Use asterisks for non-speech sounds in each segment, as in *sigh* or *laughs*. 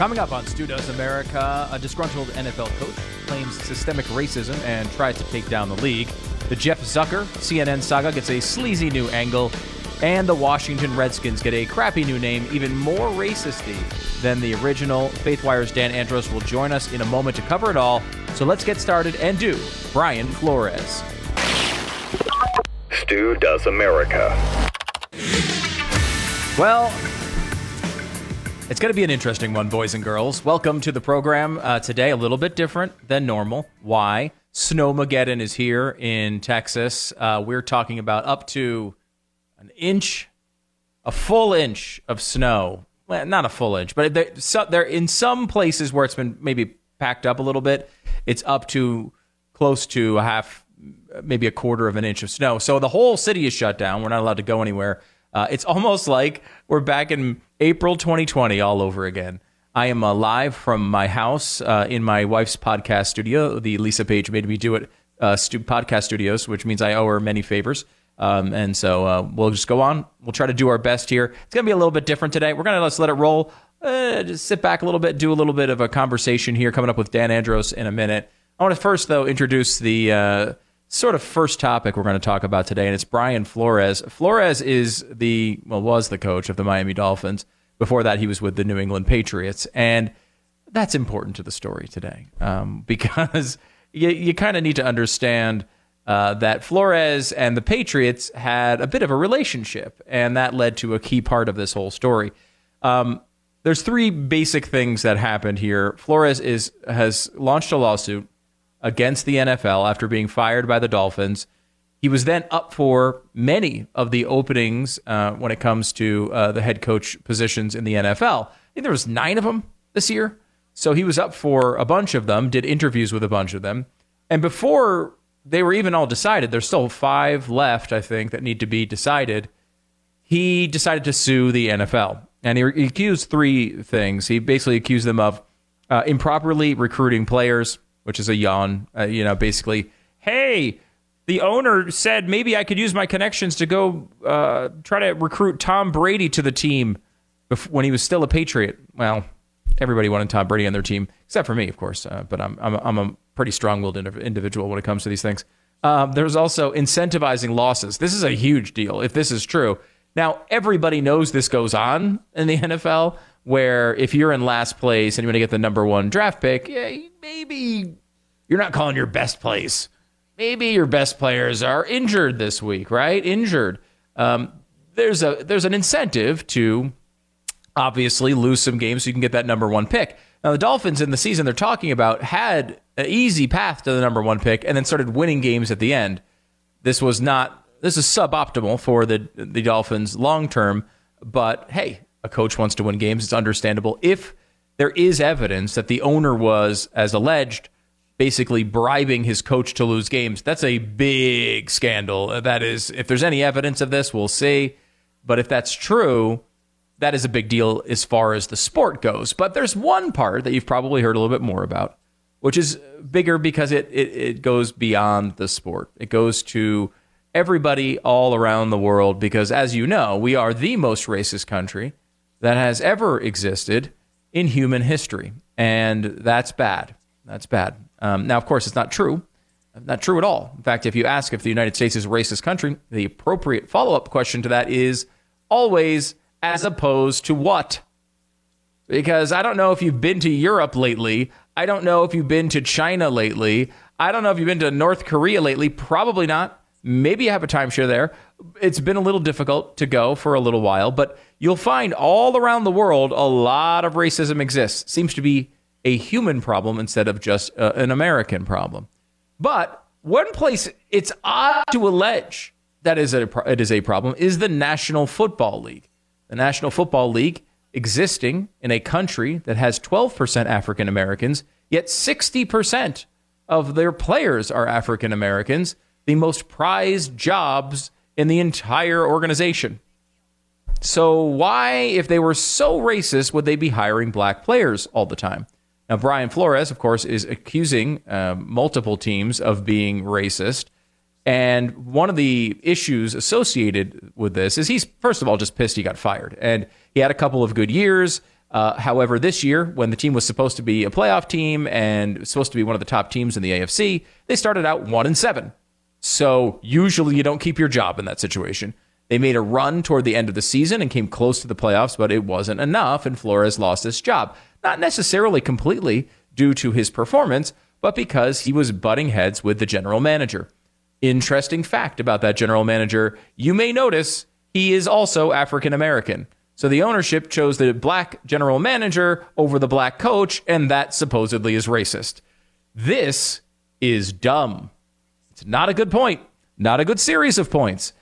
Coming up on Stu Does America, a disgruntled NFL coach claims systemic racism and tries to take down the league. The Jeff Zucker CNN saga gets a sleazy new angle, and the Washington Redskins get a crappy new name, even more racisty than the original. Faithwire's Dan Andros will join us in a moment to cover it all. So let's get started and do Brian Flores. Stu Does America. Well, it's going to be an interesting one, boys and girls. Welcome to the program uh, today. A little bit different than normal. Why? Snowmageddon is here in Texas. Uh, we're talking about up to an inch, a full inch of snow. Well, not a full inch, but there, so, there in some places where it's been maybe packed up a little bit, it's up to close to a half, maybe a quarter of an inch of snow. So the whole city is shut down. We're not allowed to go anywhere. Uh, it's *laughs* almost like we're back in April 2020 all over again. I am uh, live from my house uh, in my wife's podcast studio. The Lisa Page made me do it uh, stu- podcast studios, which means I owe her many favors. Um, and so uh, we'll just go on. We'll try to do our best here. It's going to be a little bit different today. We're going to let's let it roll. Uh, just sit back a little bit, do a little bit of a conversation here coming up with Dan Andros in a minute. I want to first, though, introduce the sort of first topic we're going to talk about today, and it's Brian Flores. Flores is the, well, was the coach of the Miami Dolphins. Before that, he was with the New England Patriots. And that's important to the story today um, *laughs* because you, you kind of need to understand uh, that Flores and the Patriots had a bit of a relationship, and that led to a key part of this whole story. Um, there's three basic things that happened here. Flores is has launched a lawsuit against the NFL after being fired by the Dolphins. He was then up for many of the openings uh, when it comes to uh, the head coach positions in the NFL. I think there was nine of them this year, so he was up for a bunch of them. Did interviews with a bunch of them, and before they were even all decided, there's still five left, I think, that need to be decided. He decided to sue the NFL, and he, he accused three things. He basically accused them of uh, improperly recruiting players which is a yawn. Uh, you know, basically, hey, the owner said maybe I could use my connections to go uh, try to recruit Tom Brady to the team when he was still a Patriot. Well, everybody wanted Tom Brady on their team, except for me, of course. Uh, but I'm, I'm, I'm a pretty strong-willed individual when it comes to these things. Um, there's also incentivizing losses. This is a huge deal if this is true. Now, everybody knows this goes on in the *laughs* NFL, where if you're in last place and you want to get the number one draft pick, yeah, maybe you're not calling your best plays. Maybe your best players are injured this week, right? Injured. Um, there's a there's an incentive to obviously lose some games so you can get that number one pick. Now the Dolphins in the season they're talking about had an easy path to the number one pick and then started winning games at the end. This was not this is suboptimal for the the Dolphins long term, but hey, a coach wants to win games. It's understandable if there is evidence that the owner was, as alleged, basically bribing his coach to lose games. That's a big scandal. Uh, that is, if there's any evidence of this, we'll see. But if that's true, that is a big deal as far as the sport goes. But there's one part that you've probably heard a little bit more about, which is bigger because it, it, it goes beyond the sport. It goes to everybody all around the world because, as you know, we are the most racist country that has ever existed in human history. And that's bad. That's bad. Um, now, of course, it's not true. Not true at all. In fact, if you ask if the United States is a racist country, the appropriate follow up question to that is always as opposed to what? Because I don't know if you've been to Europe lately. I don't know if you've been to China lately. I don't know if you've been to North Korea lately. Probably not. Maybe you have a timeshare there. It's been a little difficult to go for a little while, but you'll find all around the world a lot of racism exists. Seems to be a human problem instead of just uh, an American problem. But one place it's odd to allege that is a, it is a problem is the National Football League. The National Football League existing in a country that has 12% African Americans, yet 60% of their players are African Americans, the most prized jobs in the entire organization. So, why, if they were so racist, would they be hiring black players all the time? Now, Brian Flores, of course, is accusing uh, multiple teams of being racist. And one of the issues associated with this is he's, first of all, just pissed he got fired. And he had a couple of good years. Uh, however, this year, when the team was supposed to be a playoff team and supposed to be one of the top teams in the AFC, they started out one and seven. So usually you don't keep your job in that situation. They made a run toward the end of the season and came close to the playoffs, but it wasn't enough, and Flores lost his job. Not necessarily completely due to his performance, but because he was butting heads with the general manager. Interesting fact about that general manager you may notice he is also African American. So the ownership chose the black general manager over the black coach, and that supposedly is racist. This is dumb. It's not a good point, not a good series of points.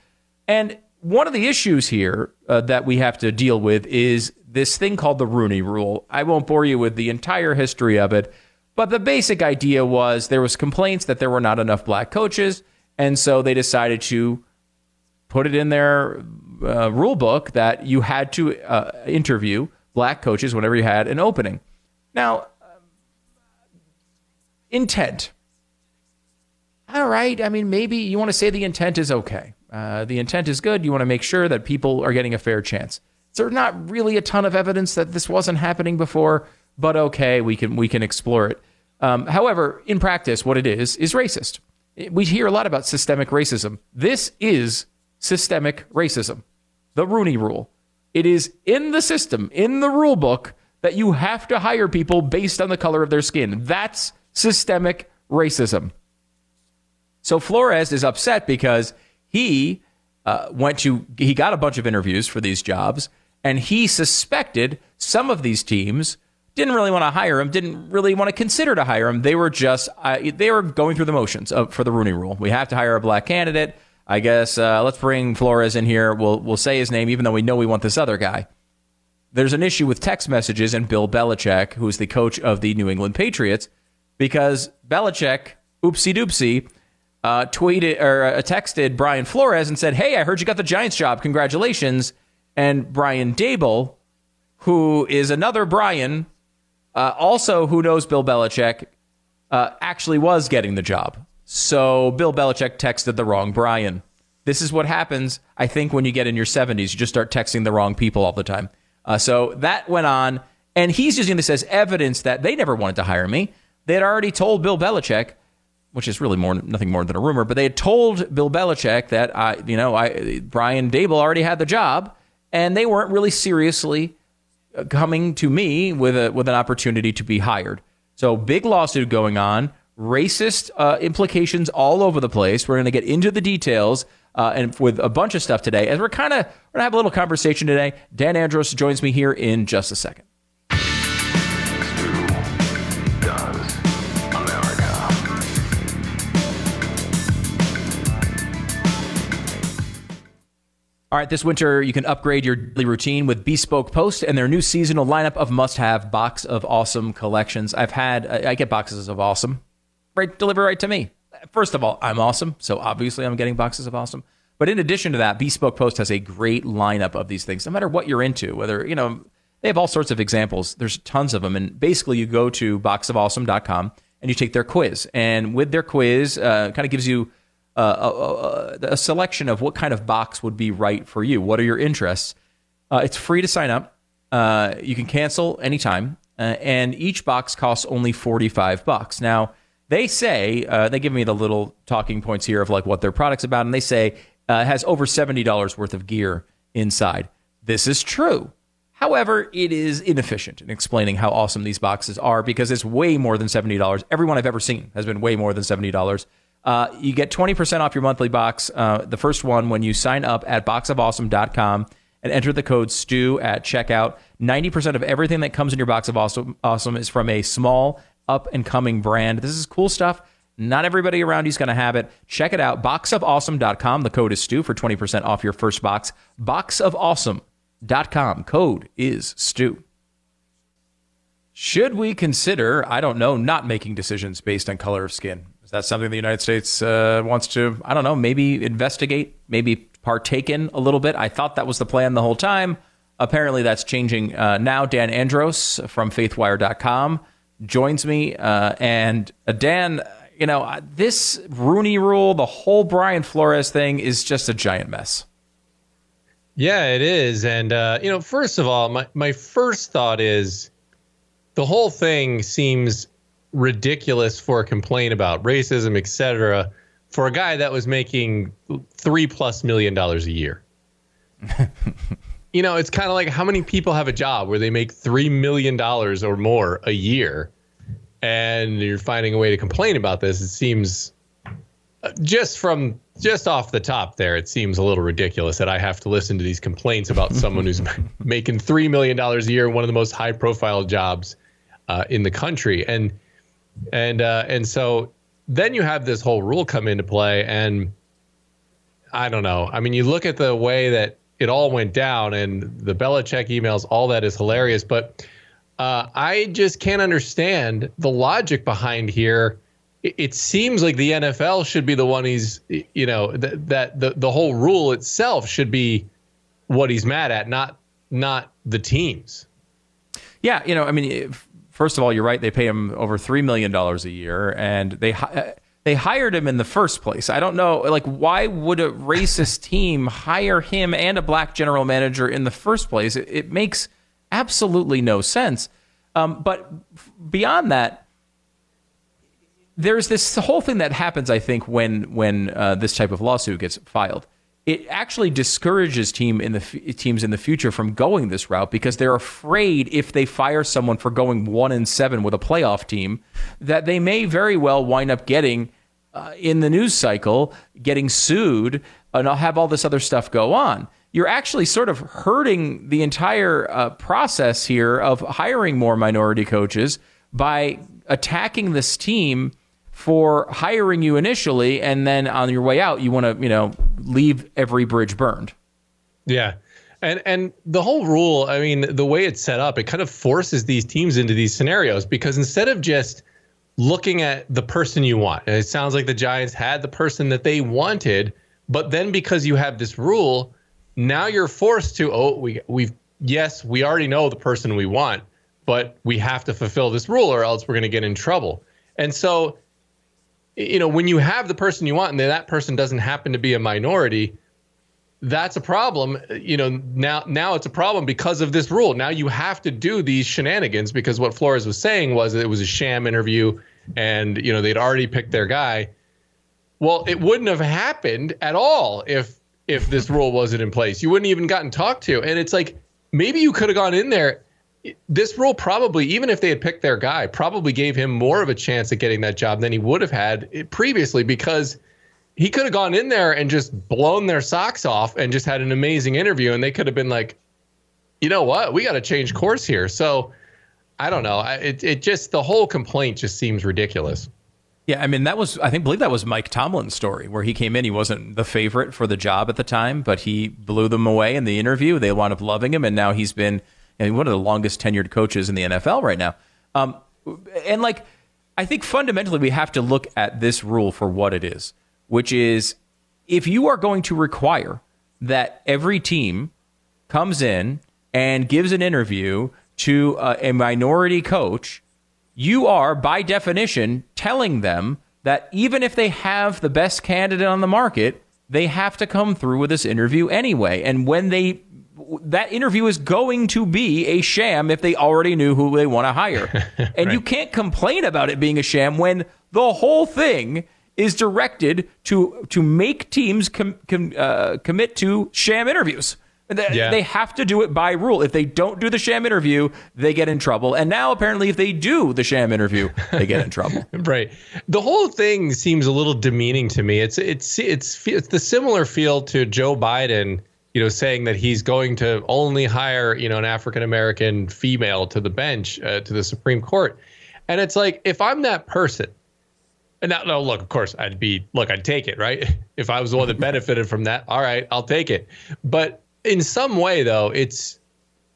And one of the issues here uh, that we have to deal with is this thing called the Rooney Rule. I won't bore you with the entire history of it, but the basic idea was there was complaints that there were not enough black coaches, and so they decided to put it in their uh, rule book that you had to uh, interview black coaches whenever you had an opening. Now, intent. All right. I mean, maybe you want to say the intent is okay. Uh, the intent is good. You want to make sure that people are getting a fair chance. There's not really a ton of evidence that this wasn't happening before, but okay, we can we can explore it. Um, however, in practice, what it is is racist. We hear a lot about systemic racism. This is systemic racism the Rooney Rule. It is in the system, in the rule book, that you have to hire people based on the color of their skin. That's systemic racism. So Flores is upset because he uh, went to, he got a bunch of interviews for these jobs, and he suspected some of these teams didn't really want to hire him, didn't really want to consider to hire him. They were just, uh, they were going through the motions of, for the Rooney Rule. We have to hire a black candidate. I guess uh, let's bring Flores in here. We'll we'll say his name, even though we know we want this other guy. There's an issue with text messages and Bill Belichick, who's the coach of the New England Patriots, because Belichick, oopsie doopsie, uh, tweeted or uh, texted Brian Flores and said, "Hey, I heard you got the Giants job. Congratulations!" And Brian Daboll, who is another Brian, uh, also who knows Bill Belichick, uh, actually was getting the job. So Bill Belichick texted the wrong Brian. This is what happens, I think, when you get in your 70s. You just start texting the wrong people all the time. Uh, so that went on, and he's using this as evidence that they never wanted to hire me. They had already told Bill Belichick, which is really more nothing more than a rumor, but they had told Bill Belichick that I, you know, I Brian Daboll already had the job, and they weren't really seriously uh, coming to me with a with an opportunity to be hired. So big lawsuit going on racist uh, implications all over the place. We're going to get into the details uh, and with a bunch of stuff today. As we're kind of we're going to have a little conversation today. Dan Andros joins me here in just a second. All right, this winter you can upgrade your daily routine with Bespoke Post and their new seasonal lineup of must-have box of awesome collections. I've had I get boxes of awesome right deliver right to me. First of all, I'm awesome, so obviously I'm getting boxes of awesome. But in addition to that, Bespoke Post has a great lineup of these things. No matter what you're into, whether you know they have all sorts of examples. There's tons of them, and basically you go to boxofawesome.com and you take their quiz, and with their quiz, uh, kind of gives you uh, a, a, a, selection of what kind of box would be right for you. What are your interests? Uh, it's free to sign up. Uh, you can cancel anytime, uh, and each box costs only 45 bucks. Now they say uh, they give me the little talking points here of like what their product's about, and they say uh, it has over seventy dollars worth of gear inside. This is true. However, it is inefficient in explaining how awesome these boxes are because it's way more than seventy dollars. Everyone I've ever seen has been way more than seventy dollars. Uh, you get 20% off your monthly box. Uh, the first one when you sign up at boxofawesome.com and enter the code STU at checkout. 90% of everything that comes in your box of awesome, awesome is from a small up and coming brand. This is cool stuff. Not everybody around you is going to have it. Check it out. Boxofawesome.com. The code is Stu for 20% off your first box. Boxofawesome.com. Code is Stu. Should we consider, I don't know, not making decisions based on color of skin? Is that something the United States uh, wants to, I don't know, maybe investigate, maybe partake in a little bit? I thought that was the plan the whole time. Apparently, that's changing uh, now. Dan Andros from faithwire.com joins me. Uh, and uh, Dan, you know, this Rooney rule, the whole Brian Flores thing is just a giant mess. Yeah, it is. And, uh, you know, first of all, my, my first thought is the whole thing seems ridiculous for a complaint about racism, et cetera, for a guy that was making three plus million dollars a year. *laughs* you know, it's kind of like how many people have a job where they make three million dollars or more a year, and you're finding a way to complain about this. It seems uh, just from just off the top there, it seems a little ridiculous that I have to listen to these complaints about someone who's *laughs* making three million dollars a year, one of the most high-profile jobs uh, in the country, and and uh, and so then you have this whole rule come into play, and I don't know. I mean, you look at the way that it all went down, and the Belichick emails, all that is hilarious, but uh, I just can't understand the logic behind here. It, seems like the NFL should be the one he's, you know, th- that the the whole rule itself should be what he's mad at, not not the teams. Yeah, you know, I mean, if, first of all, you're right. They pay him over three million dollars a year, and they they hired him in the first place. I don't know, like, why would a racist *laughs* team hire him and a black general manager in the first place? It, it makes absolutely no sense. Um, but beyond that, there's this whole thing that happens. I think when when uh, this type of lawsuit gets filed it actually discourages team in the teams in the future from going this route because they're afraid if they fire someone for going one and seven with a playoff team that they may very well wind up getting uh, in the news cycle, getting sued, and I'll have all this other stuff go on. You're actually sort of hurting the entire uh, process here of hiring more minority coaches by attacking this team for hiring you initially, and then on your way out, you want to, you know, leave every bridge burned. Yeah. And and the whole rule, I mean, the way it's set up, it kind of forces these teams into these scenarios because instead of just looking at the person you want, and it sounds like the Giants had the person that they wanted, but then because you have this rule, now you're forced to, oh, we we've yes, we already know the person we want, but we have to fulfill this rule or else we're going to get in trouble. And so you know, when you have the person you want and that person doesn't happen to be a minority, that's a problem. You know, now now it's a problem because of this rule. Now you have to do these shenanigans because what Flores was saying was it was a sham interview and you know they'd already picked their guy. Well, it wouldn't have happened at all if if this rule wasn't in place. You wouldn't even gotten talked to. And it's like maybe you could have gone in there this role probably, even if they had picked their guy, probably gave him more of a chance at getting that job than he would have had previously because he could have gone in there and just blown their socks off and just had an amazing interview. And they could have been like, you know what? We got to change course here. So I don't know. It, it just, the whole complaint just seems ridiculous. Yeah, I mean that was I think believe that was Mike Tomlin's story where he came in. He wasn't the favorite for the job at the time, but he blew them away in the interview. They wound up loving him, and now he's been and one of the longest tenured coaches in the NFL right now. Um, and like, I think fundamentally we have to look at this rule for what it is, which is if you are going to require that every team comes in and gives an interview to a, a minority coach, you are by definition telling them that even if they have the best candidate on the market, they have to come through with this interview anyway. And when they that interview is going to be a sham if they already knew who they want to hire. *laughs* And right. you can't complain about it being a sham when the whole thing is directed to to make teams com, com, uh, commit to sham interviews. They, yeah. they have to do it by rule. If they don't do the sham interview, they get in trouble. And now, apparently, if they do the sham interview, they get in trouble. *laughs* right. The whole thing seems a little demeaning to me. It's it's it's it's the similar feel to Joe Biden you know, saying that he's going to only hire, you know, an African American female to the bench, uh, to the Supreme Court. And it's like, if I'm that person, and now, no, look, of course, I'd be, look, I'd take it, right? *laughs* If I was the one that benefited from that, all right, I'll take it. But in some way, though, it's,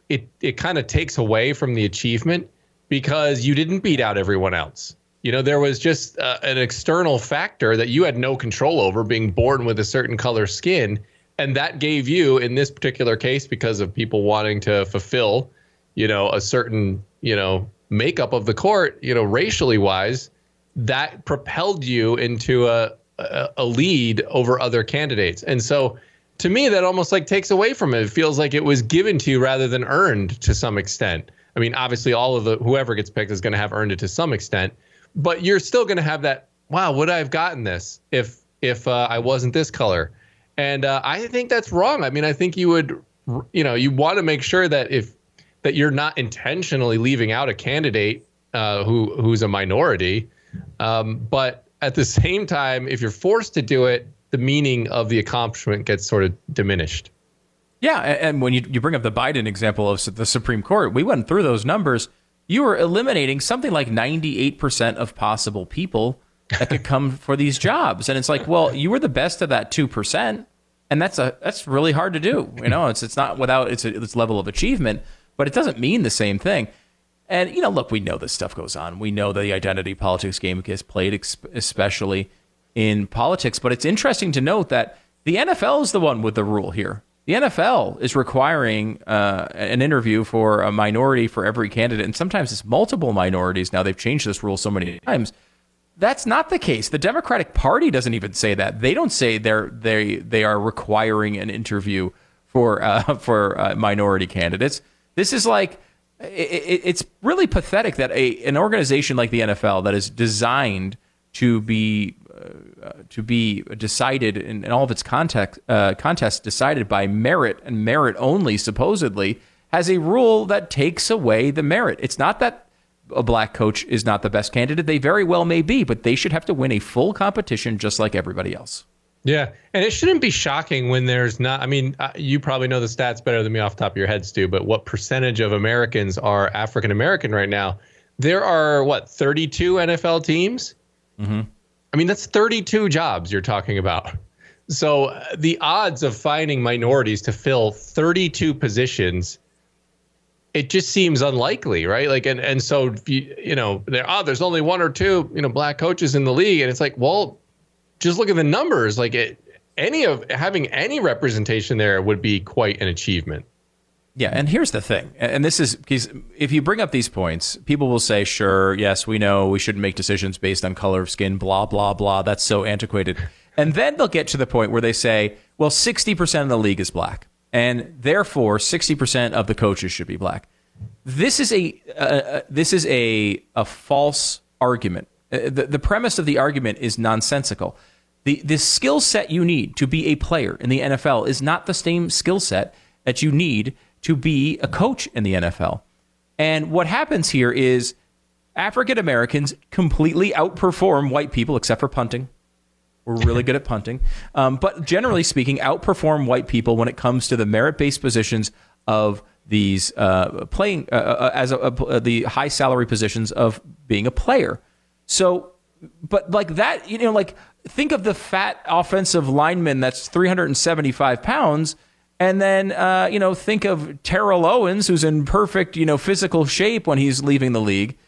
it, it kind of takes away from the achievement because you didn't beat out everyone else. You know, there was just uh, an external factor that you had no control over, being born with a certain color skin and that gave you in this particular case because of people wanting to fulfill you know a certain you know makeup of the court you know racially wise that propelled you into a a, lead over other candidates and so to me, that almost like takes away from it. It feels like it was given to you rather than earned to some extent. I mean, obviously, all of the whoever gets picked is going to have earned it to some extent, but you're still going to have that. Wow, would I have gotten this if if uh, I wasn't this color? And uh, I think that's wrong. I mean, I think you would, you know, you want to make sure that if that you're not intentionally leaving out a candidate uh, who who's a minority, um, but at the *laughs* same time, if you're forced to do it, the meaning of the accomplishment gets sort of diminished. Yeah, and when you, you bring up the Biden example of the Supreme Court, we went through those numbers. You were eliminating something like 98% of possible people that could come for these jobs. And it's like, well, you were the best of that 2%, and that's a that's really hard to do. You know, it's it's not without its its level of achievement, but it doesn't mean the same thing. And you know, look, we know this stuff goes on. We know the identity politics game gets played, especially in politics. But it's interesting to note that the NFL is the one with the rule here. The NFL is requiring uh, an interview for a minority for every candidate, and sometimes it's multiple minorities. Now they've changed this rule so many times. That's not the case. The Democratic Party doesn't even say that. They don't say they're they they are requiring an interview for uh, *laughs* for uh, minority candidates. This is like it, it's really pathetic that a an organization like the NFL that is designed to be uh, to be decided in, in all of its context, uh, contests decided by merit and merit only, supposedly, has a rule that takes away the merit. It's not that a black coach is not the best candidate. They very well may be, but they should have to win a full competition just like everybody else. Yeah, and it shouldn't be shocking when there's not. I mean, uh, you probably know the stats better than me off the top of your head, Stu. But what percentage of Americans are African American right now? There are what 32 NFL teams. Mm-hmm. I mean, that's 32 jobs you're talking about. So uh, the odds of finding minorities to fill 32 positions, it just seems unlikely, right? Like, and and so you you know there oh there's only one or two you know black coaches in the league, and it's like well, just look at the numbers. Like it, any of having any representation there would be quite an achievement. Yeah, and here's the thing, and this is because if you bring up these points, people will say, "Sure, yes, we know we shouldn't make decisions based on color of skin." Blah blah blah. That's so antiquated. And then they'll get to the point where they say, "Well, sixty percent of the league is black, and therefore sixty percent of the coaches should be black." This is a uh, this is a a false argument. Uh, the, the premise of the argument is nonsensical. The the skill set you need to be a player in the NFL is not the same skill set that you need to be a coach in the NFL. And what happens here is African Americans completely outperform white people, except for punting. We're really good at punting. Um, but generally speaking, outperform white people when it comes to the merit based positions of these uh, playing uh, uh as a, a, the high salary positions of being a player. So, but like that, you know, like think of the fat offensive lineman that's 375 pounds and then, uh, you know, think of Terrell Owens, who's in perfect, you know, physical shape when he's leaving the league.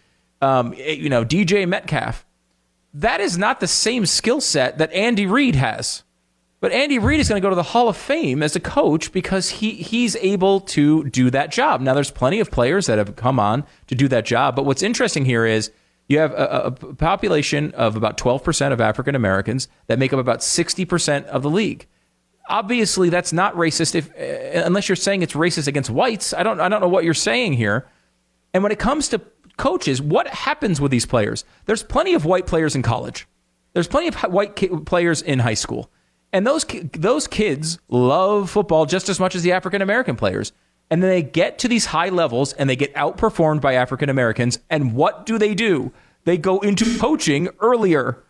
Um, eh, you know, DJ Metcalf. That is not the same skill set that Andy Reid has. But Andy Reid is going to go to the Hall of Fame as a coach because he he's able to do that job. Now, there's plenty of players that have come on to do that job. But what's interesting here is you have a, a population of about 12% of African Americans that make up about 60% of the league obviously that's not racist if unless you're saying it's racist against whites. I don't I don't know what you're saying here. And when it comes to coaches, what happens with these players? There's plenty of white players in college. There's plenty of white ki- players in high school. And those ki- those kids love football just as much as the African American players. And then they get to these high levels and they get outperformed by African Americans. And what do they do? They go into coaching earlier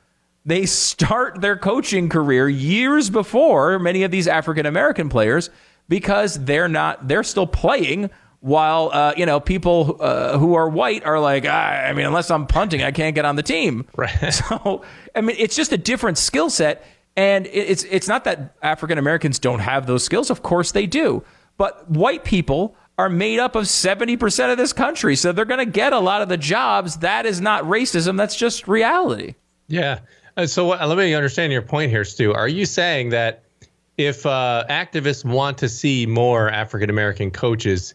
they start their coaching career years before many of these African American players because they're not they're still playing while uh, you know people uh, who are white are like ah, I mean unless I'm punting I can't get on the team. Right. *laughs* So I mean it's just a different skill set and it's it's not that African Americans don't have those skills. Of course they do. But white people are made up of 70% of this country so they're going to get a lot of the jobs. That is not racism that's just reality. Yeah. Uh, so what, let me understand your point here, Stu. Are you saying that if uh, activists want to see more African American coaches,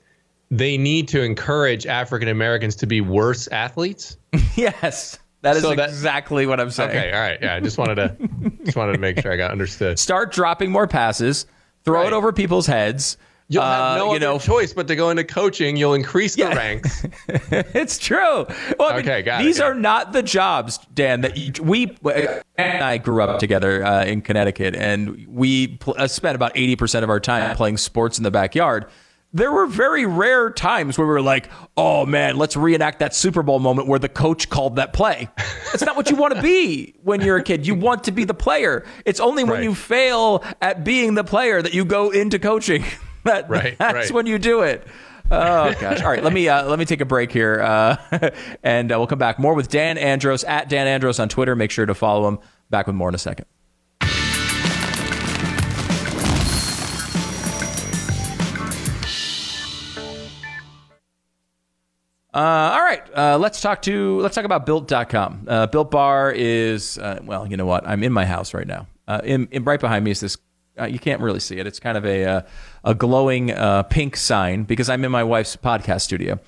they need to encourage African Americans to be worse athletes? *laughs* yes. That is so that, exactly what I'm saying. Okay, all right. Yeah, I just wanted to *laughs* just wanted to make sure I got understood. Start dropping more passes, throw Right. it over people's heads. You'll Uh, have no you other know, choice but to go into coaching. You'll increase the Yeah. ranks. *laughs* it's true. Well, I Okay, got it, these yeah. are not the jobs, Dan. That you, we and I grew up together uh, in Connecticut, and we pl- uh, spent about eighty percent of our time playing sports in the backyard. There were very rare times where we were like, "Oh man, let's reenact that Super Bowl moment where the coach called that play." *laughs* That's not what you want to be when you're a kid. You want to be the player. It's only when Right. you fail at being the player that you go into coaching. *laughs* that, Right, that's right. when you do it. Oh gosh! All right, let me uh, let me take a break here, uh, *laughs* and uh, we'll come back more with Dan Andros at Dan Andros on Twitter. Make sure to follow him. Back with more in a second. Uh, all right, uh, let's talk to let's talk about Built.com. Uh, Built Bar is uh, well, you know what? I'm in my house right now. Uh, in, in right behind me is this. Uh, you can't really see it. It's kind of a a glowing pink sign because I'm in my wife's podcast studio.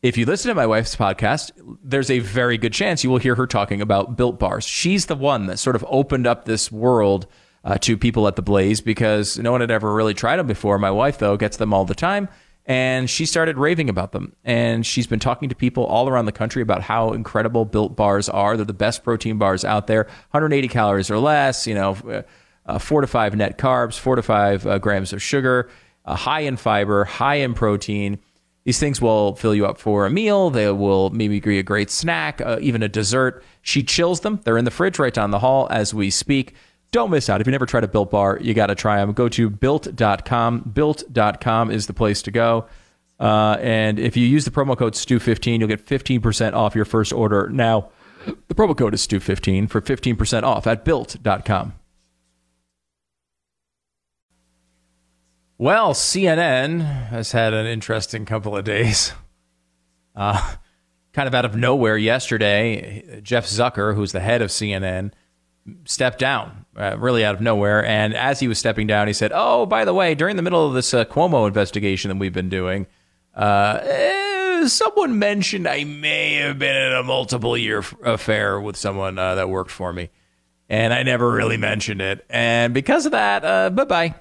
If you listen to my wife's podcast, there's a very good chance you will hear her talking about Built Bars. She's the one that sort of opened up this world to people at the Blaze because no one had ever really tried them before. My wife, though, gets them all the time and she started raving about them. And she's been talking to people all around the country about how incredible built bars are. They're the best protein bars out there, 180 calories or less, you know, uh, four to five net carbs, four to five uh, grams of sugar, uh, high in fiber, high in protein. These things will fill you up for a meal. They will maybe be a great snack, uh, even a dessert. She chills them. They're in the fridge right down the hall as we speak. Don't miss out. If you never tried a Built Bar, you got to try them. Go to built.com. Built.com is the place to go. Uh, and if you use the promo code STU15, you'll get 15% off your first order. Now, the promo code is STU15 for 15% off at built.com. Well, CNN has had an interesting couple of days. Uh, kind of out of nowhere yesterday, Jeff Zucker, who's the head of CNN, stepped down, uh, really out of nowhere. And as he was stepping down, he said, "Oh, by the way, during the middle of this uh, Cuomo investigation that we've been doing, uh, eh, someone mentioned I may have been in a multiple-year f- affair with someone uh, that worked for me, and I never really mentioned it. And because of that, uh, bye bye."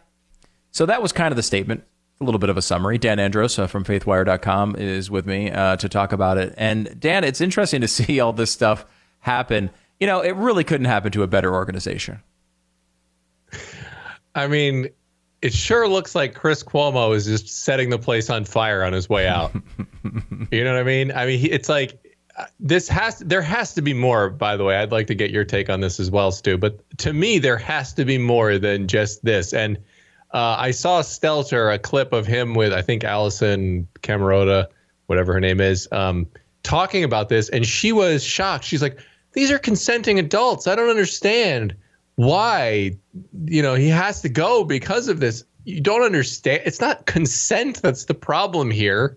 So that was kind of the statement. A little bit of a summary. Dan Andros uh, from faithwire.com is with me to talk about it. And Dan, it's interesting to *laughs* see all this stuff happen. You know, it really couldn't happen to a better organization. I mean, it sure looks like Chris Cuomo is just setting the place on fire on his way out. *laughs* you know what I mean? I mean, it's like uh, this has there has to be more. By the way, I'd like to get your take on this as well, Stu. But to me, there has to be more than just this. And uh, I saw Stelter a clip of him with I think Alisyn Camerota, whatever her name is, um, talking about this, and she was shocked. She's like, "These are consenting adults. I don't understand." why you know he has to go because of this you don't understand it's not consent that's the problem here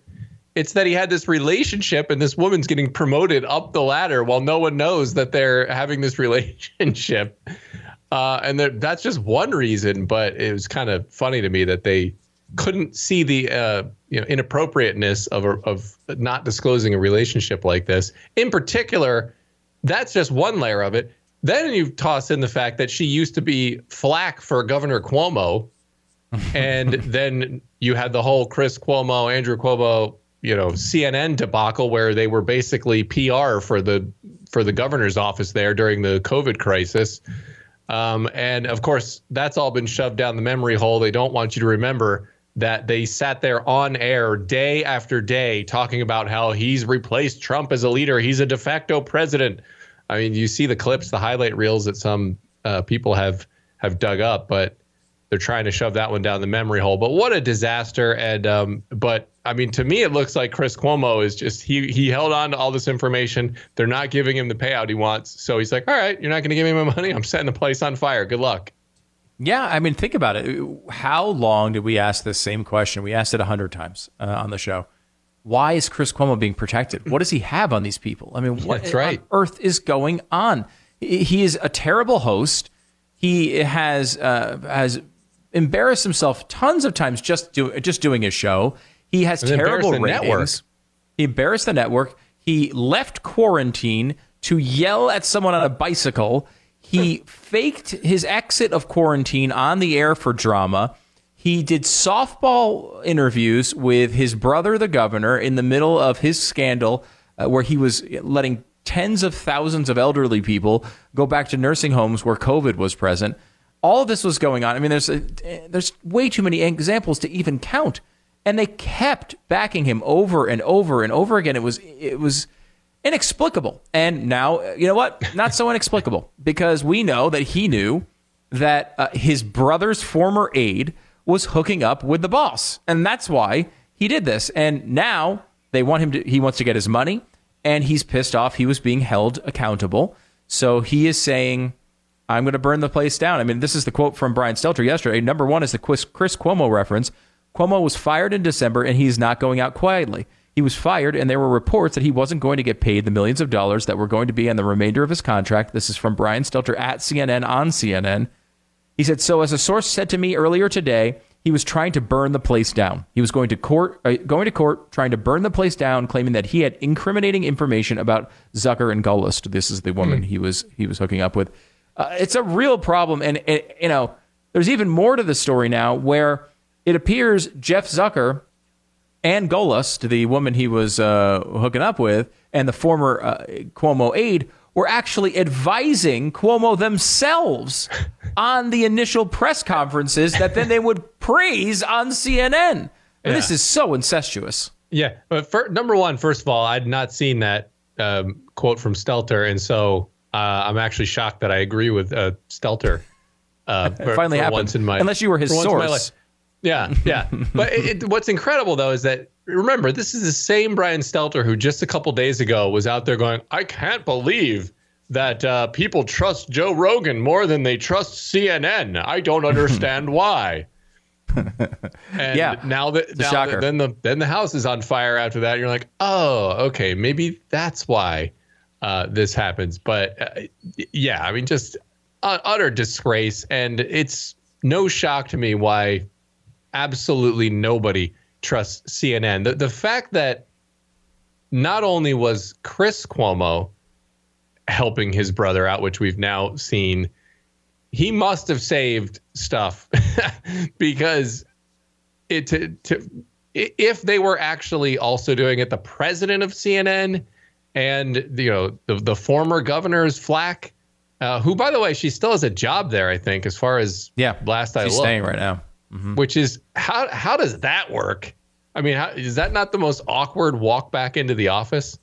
it's that he had this relationship and this woman's getting promoted up the ladder while no one knows that they're having this *laughs* relationship uh, and that that's just one reason but it was kind of funny to me that they couldn't see the uh, you know inappropriateness of of not disclosing a relationship like this in particular that's just one layer of it then you toss in the fact that she used to be flack for Governor Cuomo, *laughs* and then you had the whole Chris Cuomo, Andrew Cuomo, you know, CNN debacle where they were basically PR for the for the governor's office there during the COVID crisis. Um, and of course, that's all been shoved down the memory hole. They don't want you to remember that they sat there on air day after day talking about how he's replaced Trump as a leader. He's a de facto president. I mean, you see the clips, the highlight reels that some uh, people have have dug up, but they're trying to shove that one down the memory hole. But what a disaster! And um, but I mean, to me, it looks like Chris Cuomo is just he he held on to all this information. They're not giving him the payout he wants, so he's like, "All right, you're not going to give me my money. I'm setting the place on fire. Good luck." Yeah, I mean, think about it. How long did we ask this same question? We asked it a hundred times uh, on the show. Why is Chris Cuomo being protected? What does he have on these people? I mean, what That's right. on earth is going on? He is a terrible host. He has uh, has embarrassed himself tons of times just do, just doing his show. He has And terrible ratings. network. He embarrassed the network. He left quarantine to yell at someone on a bicycle. He faked his exit of quarantine on the air for drama. he did softball interviews with his brother, the governor, in the middle of his scandal, uh, where he was letting tens of thousands of elderly people go back to nursing homes where COVID was present. All of this was going on. I mean, there's a, there's way too many examples to even count, and they kept backing him over and over and over again. It was it was inexplicable. And now, you know what? Not so inexplicable because we know that he knew that uh, his brother's former aide was hooking up with the boss, and that's why he did this. And now they want him to. He wants to get his money, and he's pissed off. He was being held accountable, so he is saying. I'm going to burn the place down. I mean, this is the quote from Brian Stelter yesterday. Number one is the Chris Cuomo reference. Cuomo was fired in December and he's not going out quietly. He was fired, and there were reports that he wasn't going to get paid the millions of dollars that were going to be on the remainder of his contract. This is from Brian Stelter at CNN on CNN. He said, So, as a source said to me earlier today, he was trying to burn the place down. He was going to court, uh, going to court, trying to burn the place down, claiming that he had incriminating information about Zucker and Gollust. This is the woman mm. he was he was hooking up with. Uh, it's a real problem, and it, you know, there's even more to the story now, where it appears Jeff Zucker and Gollust, the woman he was uh, hooking up with, and the former uh, Cuomo aide were actually advising Cuomo themselves *laughs* on the initial press conferences that then they would praise on CNN. Yeah. This is so incestuous. Yeah, but for, number one, first of all, I'd not seen that um, quote from Stelter, and so uh, I'm actually shocked that I agree with uh, Stelter. Uh, *laughs* for, finally for happened. My, Unless you were his source. Yeah, yeah. but it, it, what's incredible though is that remember this is the same Brian Stelter who just a couple days ago was out there going, "I can't believe that uh, people trust Joe Rogan more than they trust CNN. I don't understand *laughs* why." *laughs* and yeah, now that now that, then the then the house is on fire after that. You're like, oh, okay, maybe that's why uh, this happens. But uh, yeah, I mean, just utter disgrace, and it's no shock to me why absolutely nobody trusts CNN. The the fact that not only was Chris Cuomo helping his brother out, which we've now seen, he must have saved stuff *laughs* because it to, to if they were actually also doing it, the president of CNN and you know the the former governor's Flack, uh, who by the way she still has a job there, I think, as far as yeah, last I looked, staying right now mm-hmm. which is how how does that work? I mean, how, is that not the most awkward walk back into the office?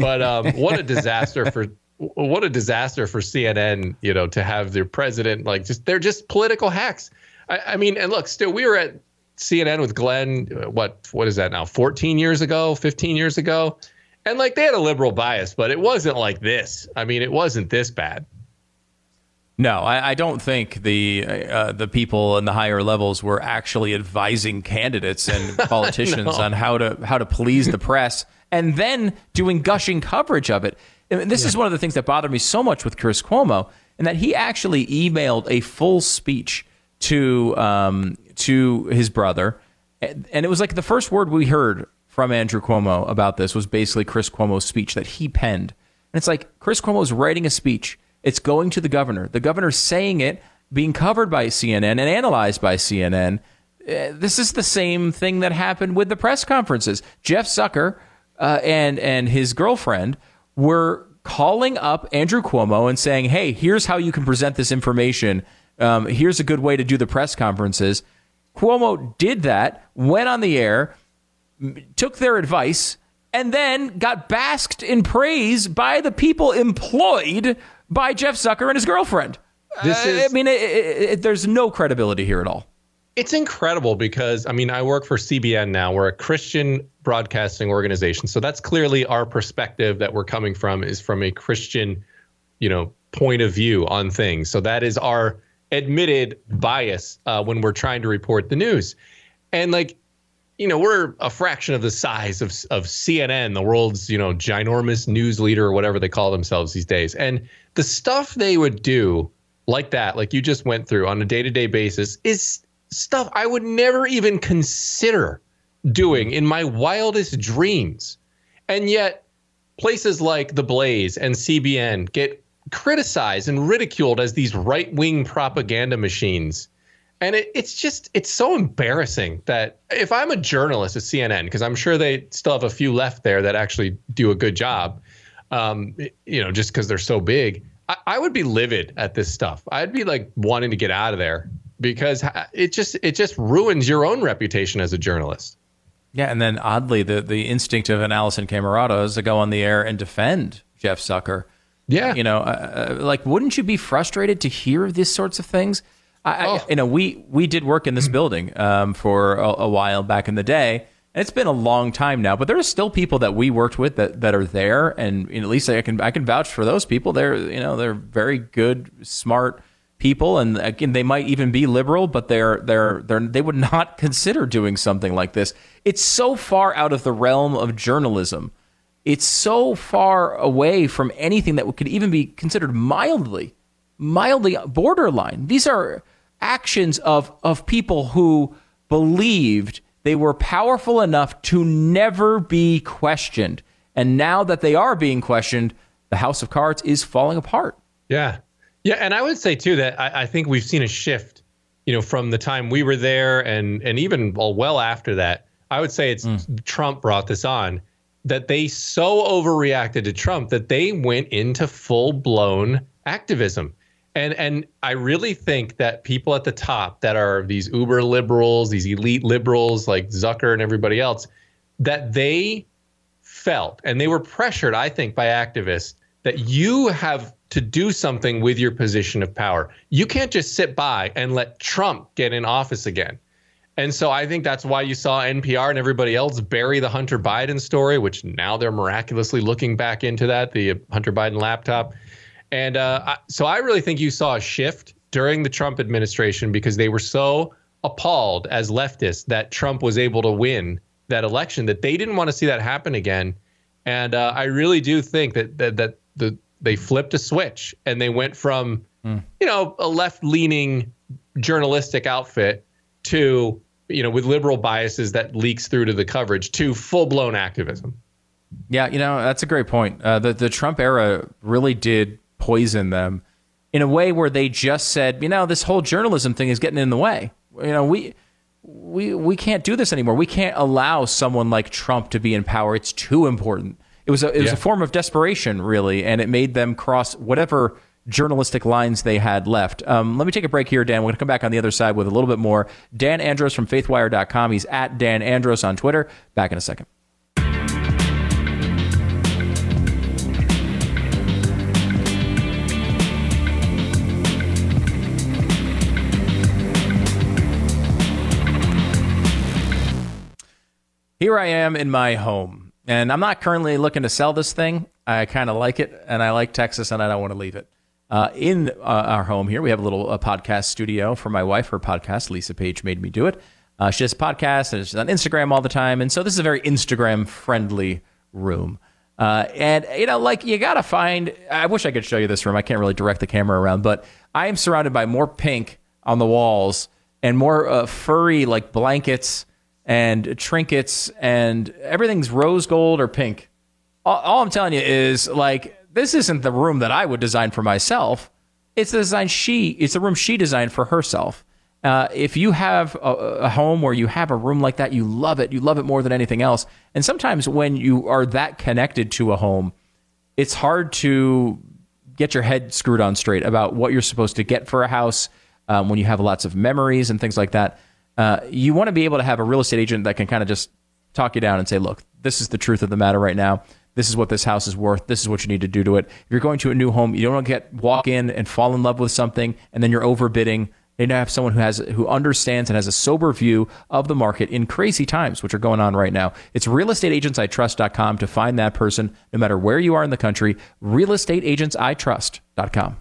But um, *laughs* what a disaster for what a disaster for CNN, you know, to have their president like just they're just political hacks. I, I mean, and look, still we were at CNN with Glenn. What what is that now? 14 years ago, 15 years ago, and like they had a liberal bias, but it wasn't like this. I mean, it wasn't this bad. No, I, I, don't think the uh, the people in the higher levels were actually advising candidates and *laughs* politicians no. on how to how to please the press, and then doing gushing coverage of it. And this yeah. is one of the things that bothered me so much with Chris Cuomo, and that he actually emailed a full speech to um, to his brother, and, and it was like the first word we heard from Andrew Cuomo about this was basically Chris Cuomo's speech that he penned, and it's like Chris Cuomo is writing a speech it's going to the governor. The governor's saying it, being covered by CNN and analyzed by CNN. Uh, this is the same thing that happened with the press conferences. Jeff Zucker uh, and and his girlfriend were calling up Andrew Cuomo and saying, "Hey, here's how you can present this information. Um, here's a good way to do the press conferences." Cuomo did that, went on the air, took their advice, and then got basked in praise by the people employed by Jeff Zucker and his girlfriend. This is, I mean, it, it, it, there's no credibility here at all. It's incredible because I mean, I work for CBN now. We're a Christian broadcasting organization, so that's clearly our perspective that we're coming from is from a Christian, you know, point of view on things. So that is our admitted bias uh, when we're trying to report the news, and like you know, we're a fraction of the size of of CNN, the world's you know ginormous news leader or whatever they call themselves these days. And the stuff they would do like that, like you just went through on a day to day basis, is stuff I would never even consider doing in my wildest dreams. And yet, places like The Blaze and CBN get criticized and ridiculed as these right wing propaganda machines And it, it's just it's so embarrassing that if I'm a journalist at CNN, because I'm sure they still have a few left there that actually do a good job, um, you know, just because they're so big, I, I would be livid at this stuff. I'd be like wanting to get out of there because it just it just ruins your own reputation as a journalist. Yeah, and then oddly, the the instinct of an Alisyn Camerota is to go on the air and defend Jeff Zucker. Yeah, you know, uh, uh, like wouldn't you be frustrated to hear these sorts of things? I, oh. I, you know, we we did work in this building um, for a, a, while back in the day, and it's been a long time now. But there are still people that we worked with that, that are there, and you know, at least I can I can vouch for those people. They're you know they're very good, smart people, and again, they might even be liberal, but they're they're they're they would *laughs* not consider doing something like this. It's so far out of the realm of journalism. It's so far away from anything that could even be considered mildly, mildly borderline. These are actions of of people who believed they were powerful enough to never be questioned. And now that they are being questioned, the house of cards is falling apart. Yeah. Yeah, and I would say too that I, I, think we've seen a shift, you know, from the time we were there and and even well well after that. I would say it's mm. Trump brought this on that they so overreacted to Trump that they went into full blown activism. And and I really think that people at the top that are these uber liberals, these elite liberals like Zucker and everybody else, that they felt and they were pressured, I think, by activists that you have to do something with your position of power. You can't just sit by and let Trump get in office again. And so I think that's why you saw NPR and everybody else bury the Hunter Biden story, which now they're miraculously looking back into that, the Hunter Biden laptop. And uh, so I really think you saw a shift during the Trump administration because they were so appalled as leftists that Trump was able to win that election that they didn't want to see that happen again. And uh, I really do think that, that that the they flipped a switch and they went from mm. you know a left leaning journalistic outfit to you know with liberal biases that leaks through to the coverage to full blown activism. Yeah, you know that's a great point. Uh, the the Trump era really did poison them in a way where they just said, you know, this whole journalism thing is getting in the way. You know, we we we can't do this anymore. We can't allow someone like Trump to be in power. It's too important. It was a, it was yeah. a form of desperation, really, and it made them cross whatever journalistic lines they had left. Um, let me take a break here, Dan. We're going to come back on the other side with a little bit more. Dan Andros from faithwire.com. He's at Dan Andros on Twitter. Back in a second. Here I am in my home. And I'm not currently looking to sell this thing. I kind of like it, and I like Texas, and I don't want to leave it. Uh, in uh, our home here, we have a little podcast studio for my wife. Her podcast, Lisa Page, made me do it. Uh, she has a podcast, and she's on Instagram all the time. And so this is a very Instagram friendly room. Uh, and, you know, like you got to find, I wish I could show you this room. I can't really direct the camera around, but I am surrounded by more pink on the walls and more uh, furry, like blankets and trinkets and everything's rose gold or pink. All, all, I'm telling you is like this isn't the room that I would design for myself. It's the design she. It's the room she designed for herself. Uh, if you have a, a, home where you have a room like that, you love it. You love it more than anything else. And sometimes when you are that connected to a home, it's hard to get your head screwed on straight about what you're supposed to get for a house um, when you have lots of memories and things like that. Uh, you want to be able to have a real estate agent that can kind of just talk you down and say, look, this is the truth of the matter right now. This is what this house is worth. This is what you need to do to it. If you're going to a new home, you don't want to get walk in and fall in love with something and then you're overbidding. They now have someone who has who understands and has a sober view of the market in crazy times, which are going on right now. It's realestateagentsitrust.com to find that person, no matter where you are in the country. Realestateagentsitrust.com.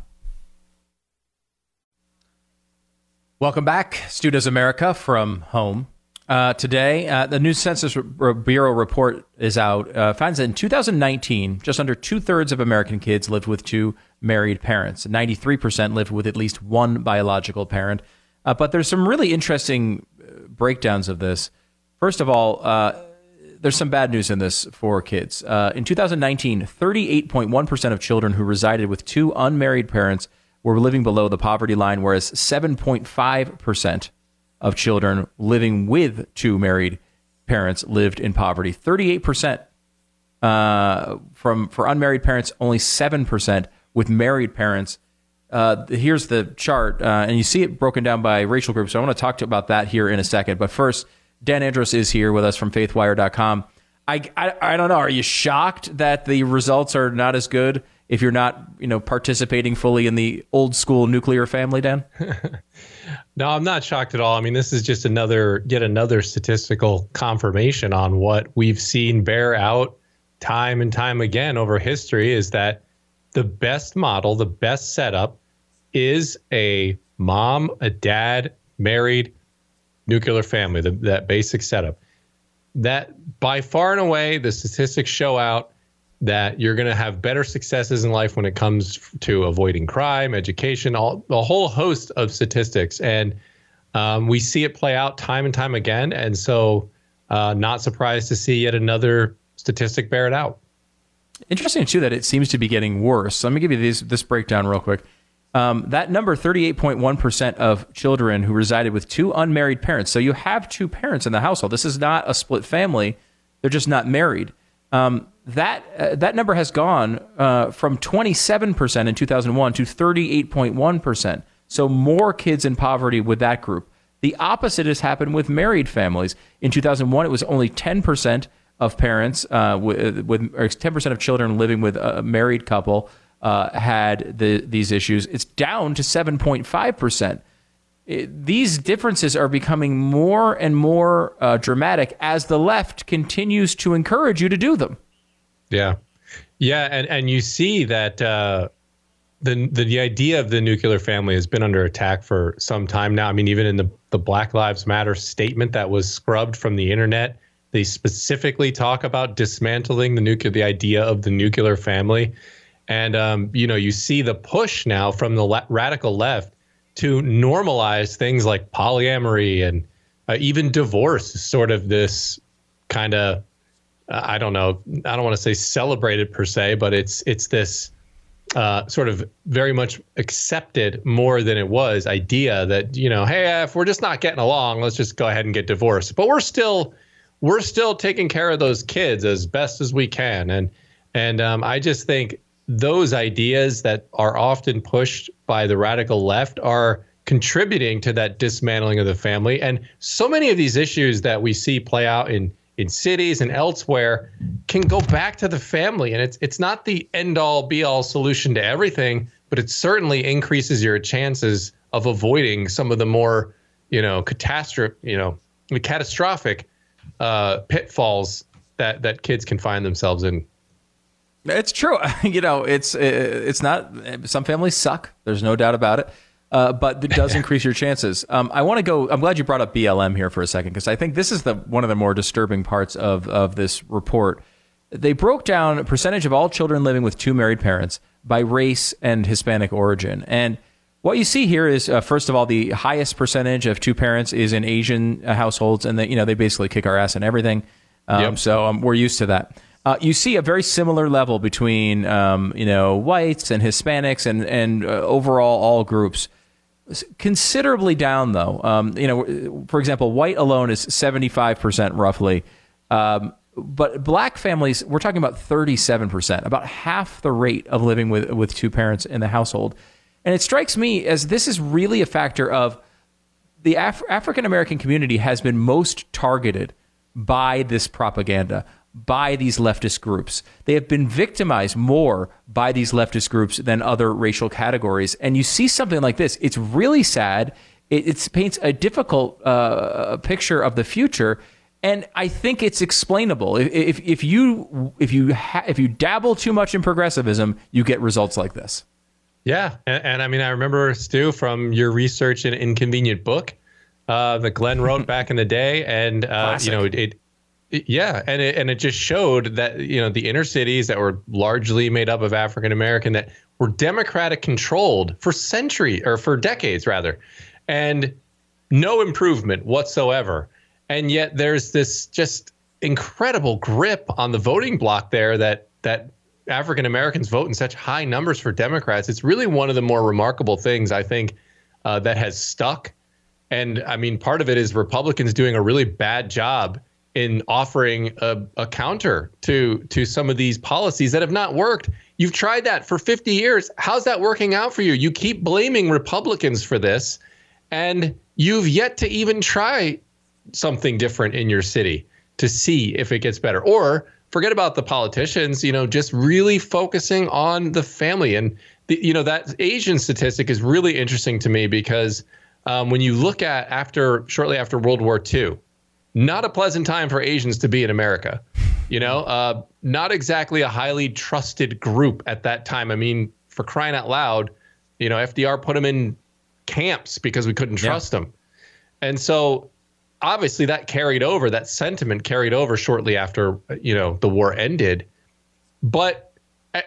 Welcome back, Stu Does America from home. Uh, today, uh, the new Census Bureau report is out. Uh, finds that in 2019, just under two thirds of American kids lived with two married parents. 93% lived with at least one biological parent. Uh, but there's some really interesting uh, breakdowns of this. First of all, uh, there's some bad news in this for kids. in 2019, 38.1% of children who resided with two unmarried parents were living below the poverty line, whereas 7.5% of children living with two married parents lived in poverty. 38% uh, from for unmarried parents, only 7% with married parents. Uh, here's the chart, uh, and you see it broken down by racial groups. So I want to talk to about that here in a second. But first, Dan Andros is here with us from faithwire.com. I, I, I don't know. Are you shocked that the results are not as good if you're not, you know, participating fully in the old school nuclear family, Dan? *laughs* no, I'm not shocked at all. I mean, this is just another yet another statistical confirmation on what we've seen bear out time and time again over history is that the best model, the best setup is a mom, a dad, married, nuclear family, the, that basic setup. That by far and away, the statistics show out that you're going to have better successes in life when it comes to avoiding crime, education, all a whole host of statistics, and um, we see it play out time and time again. And so, uh, not surprised to see yet another statistic bear it out. Interesting too that it seems to be getting worse. So let me give you this breakdown real quick. Um, that number, 38.1% of children who resided with two unmarried parents. So you have two parents in the household. This is not a split family. They're just not married. Um, that uh, that number has gone uh, from 27% in 2001 to 38.1%. So more kids in poverty with that group. The opposite has happened with married families. In 2001, it was only 10% of parents uh, with, with 10% of children living with a married couple uh, had the, these issues. It's down to 7.5%. these differences are becoming more and more uh, dramatic as the left continues to encourage you to do them. Yeah, yeah, and and you see that uh, the, the idea of the nuclear family has been under attack for some time now. I mean, even in the the Black Lives Matter statement that was scrubbed from the internet, they specifically talk about dismantling the nuclear, the idea of the nuclear family. And um, you know, you see the push now from the radical left to normalize things like polyamory and uh, even divorce. Sort of this kind of, uh, I don't know, I don't want to say celebrated per se, but it's it's this uh, sort of very much accepted more than it was idea that you know, hey, if we're just not getting along, let's just go ahead and get divorced. But we're still we're still taking care of those kids as best as we can, and and um, I just think those ideas that are often pushed by the radical left are contributing to that dismantling of the family. And so many of these issues that we see play out in in cities and elsewhere can go back to the family. And it's it's not the end all be all solution to everything, but it certainly increases your chances of avoiding some of the more, you know, catastrophe, you know, catastrophic uh, pitfalls that that kids can find themselves in. It's true. *laughs* you know, it's it's not. Some families suck. There's no doubt about it. Uh, but it does *laughs* increase your chances. Um, I want to go. I'm glad you brought up BLM here for a second because I think this is the one of the more disturbing parts of of this report. They broke down a percentage of all children living with two married parents by race and Hispanic origin, and what you see here is uh, first of all the highest percentage of two parents is in Asian uh, households, and they you know they basically kick our ass and everything. Um, yep. So um, we're used to that. Uh, you see a very similar level between um, you know whites and Hispanics and and uh, overall all groups. Considerably down though. Um, you know, for example, white alone is seventy five percent roughly, um, but black families we're talking about thirty seven percent, about half the rate of living with with two parents in the household. And it strikes me as this is really a factor of the Af- African American community has been most targeted by this propaganda, by these leftist groups. They have been victimized more by these leftist groups than other racial categories. And you see something like this, it's really sad. It, it paints a difficult uh, picture of the future. And I think it's explainable. If, if, if you if you ha- if you dabble too much in progressivism, you get results like this. Yeah, and, and, I mean, I remember Stu from your research in Inconvenient Book uh, that Glenn wrote *laughs* back in the day, and uh, you know it, it, yeah, and it and it just showed that you know the inner cities that were largely made up of African American that were Democratic controlled for century or for decades rather, and no improvement whatsoever, and yet there's this just incredible grip on the voting block there that that African Americans vote in such high numbers for Democrats. It's really one of the more remarkable things I think uh, that has stuck. And I mean, part of it is Republicans doing a really bad job in offering a, a counter to to some of these policies that have not worked. You've tried that for 50 years. How's that working out for you? You keep blaming Republicans for this, and you've yet to even try something different in your city to see if it gets better. Or forget about the politicians, you know, just really focusing on the family. And, the, you know, that Asian statistic is really interesting to me because um, when you look at after, shortly after World War II, not a pleasant time for Asians to be in America. You know, uh, not exactly a highly trusted group at that time. I mean, for crying out loud, you know, FDR put them in camps because we couldn't trust yeah. them. And so obviously that carried over, that sentiment carried over shortly after, you know, the war ended. But,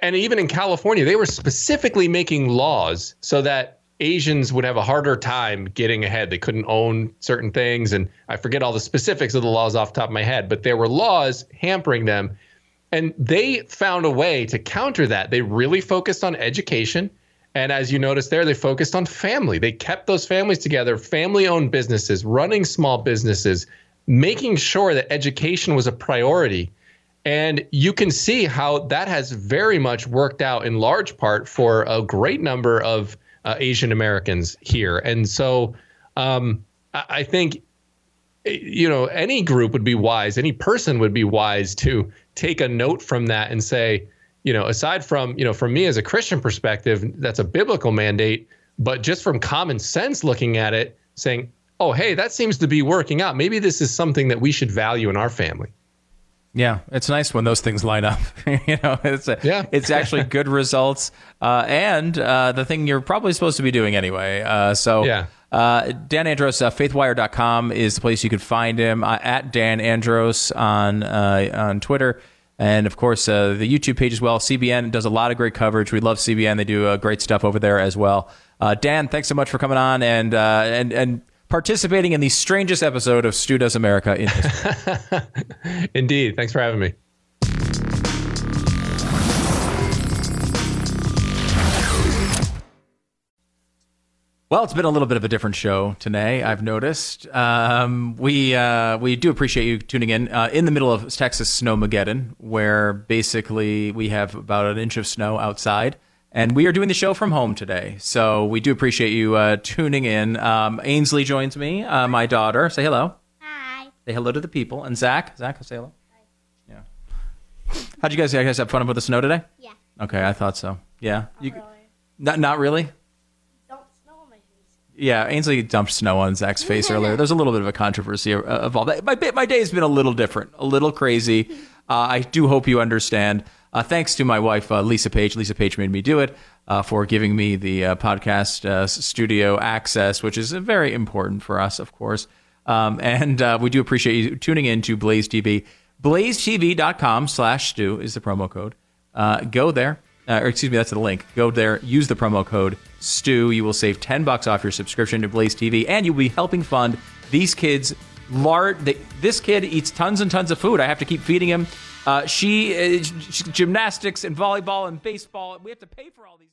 and even in California, they were specifically making laws so that Asians would have a harder time getting ahead. They couldn't own certain things. And I forget all the specifics of the laws off the top of my head, but there were laws hampering them. And they found a way to counter that. They really focused on education. And as you notice there, they focused on family. They kept those families together, family owned businesses, running small businesses, making sure that education was a priority. And you can see how that has very much worked out in large part for a great number of uh, Asian Americans here. And so um, I think, you know, any group would be wise, any person would be wise to take a note from that and say, you know, aside from, you know, from me as a Christian perspective, that's a biblical mandate, but just from common sense looking at it, saying, oh, hey, that seems to be working out. Maybe this is something that we should value in our family. Yeah, it's nice when those things line up. *laughs* you know, it's a, yeah. it's actually good results, uh, and uh, the thing you're probably supposed to be doing anyway. Uh, so yeah. Uh, Dan Andros, uh, faithwire.com is the place you could find him uh, at Dan Andros on uh, on Twitter. And of course, the YouTube page as well. CBN does a lot of great coverage. We love CBN. They do great stuff over there as well. Dan, thanks so much for coming on and and and participating in the strangest episode of Stu Does America in history. *laughs* Indeed. Thanks for having me. Well, it's been a little bit of a different show today. I've noticed. Um, we uh, we do appreciate you tuning in uh, in the middle of Texas snowmageddon, where basically we have about an inch of snow outside. And we are doing the show from home today. So we do appreciate you uh, tuning in. Um, Ainsley joins me, uh, my daughter. Say hello. Hi. Say hello to the people. And Zach. Zach, say hello. Hi. Yeah. How'd you guys, you guys have fun with the snow today? Yeah. Okay, I thought so. Yeah. Not you, really. Not, not really? Dumped snow on my face. Yeah, Ainsley dumped snow on Zach's face *laughs* earlier. There's a little bit of a controversy of, of all that. My, my day has been a little different, a little crazy. *laughs* Uh, I do hope you understand. Uh, thanks to my wife, uh, Lisa Page. Lisa Page made me do it uh, for giving me the uh, podcast uh, studio access, which is very important for us, of course. Um, and uh, we do appreciate you tuning in to Blaze TV. BlazeTV.com slash Stu is the promo code. go there. or excuse me, that's the link. Go there, use the promo code Stu. You will save 10 bucks off your subscription to Blaze TV, and you'll be helping fund these kids' large. This kid eats tons and tons of food. I have to keep feeding him uh, she, uh, gymnastics and volleyball and baseball. We have to pay for all these.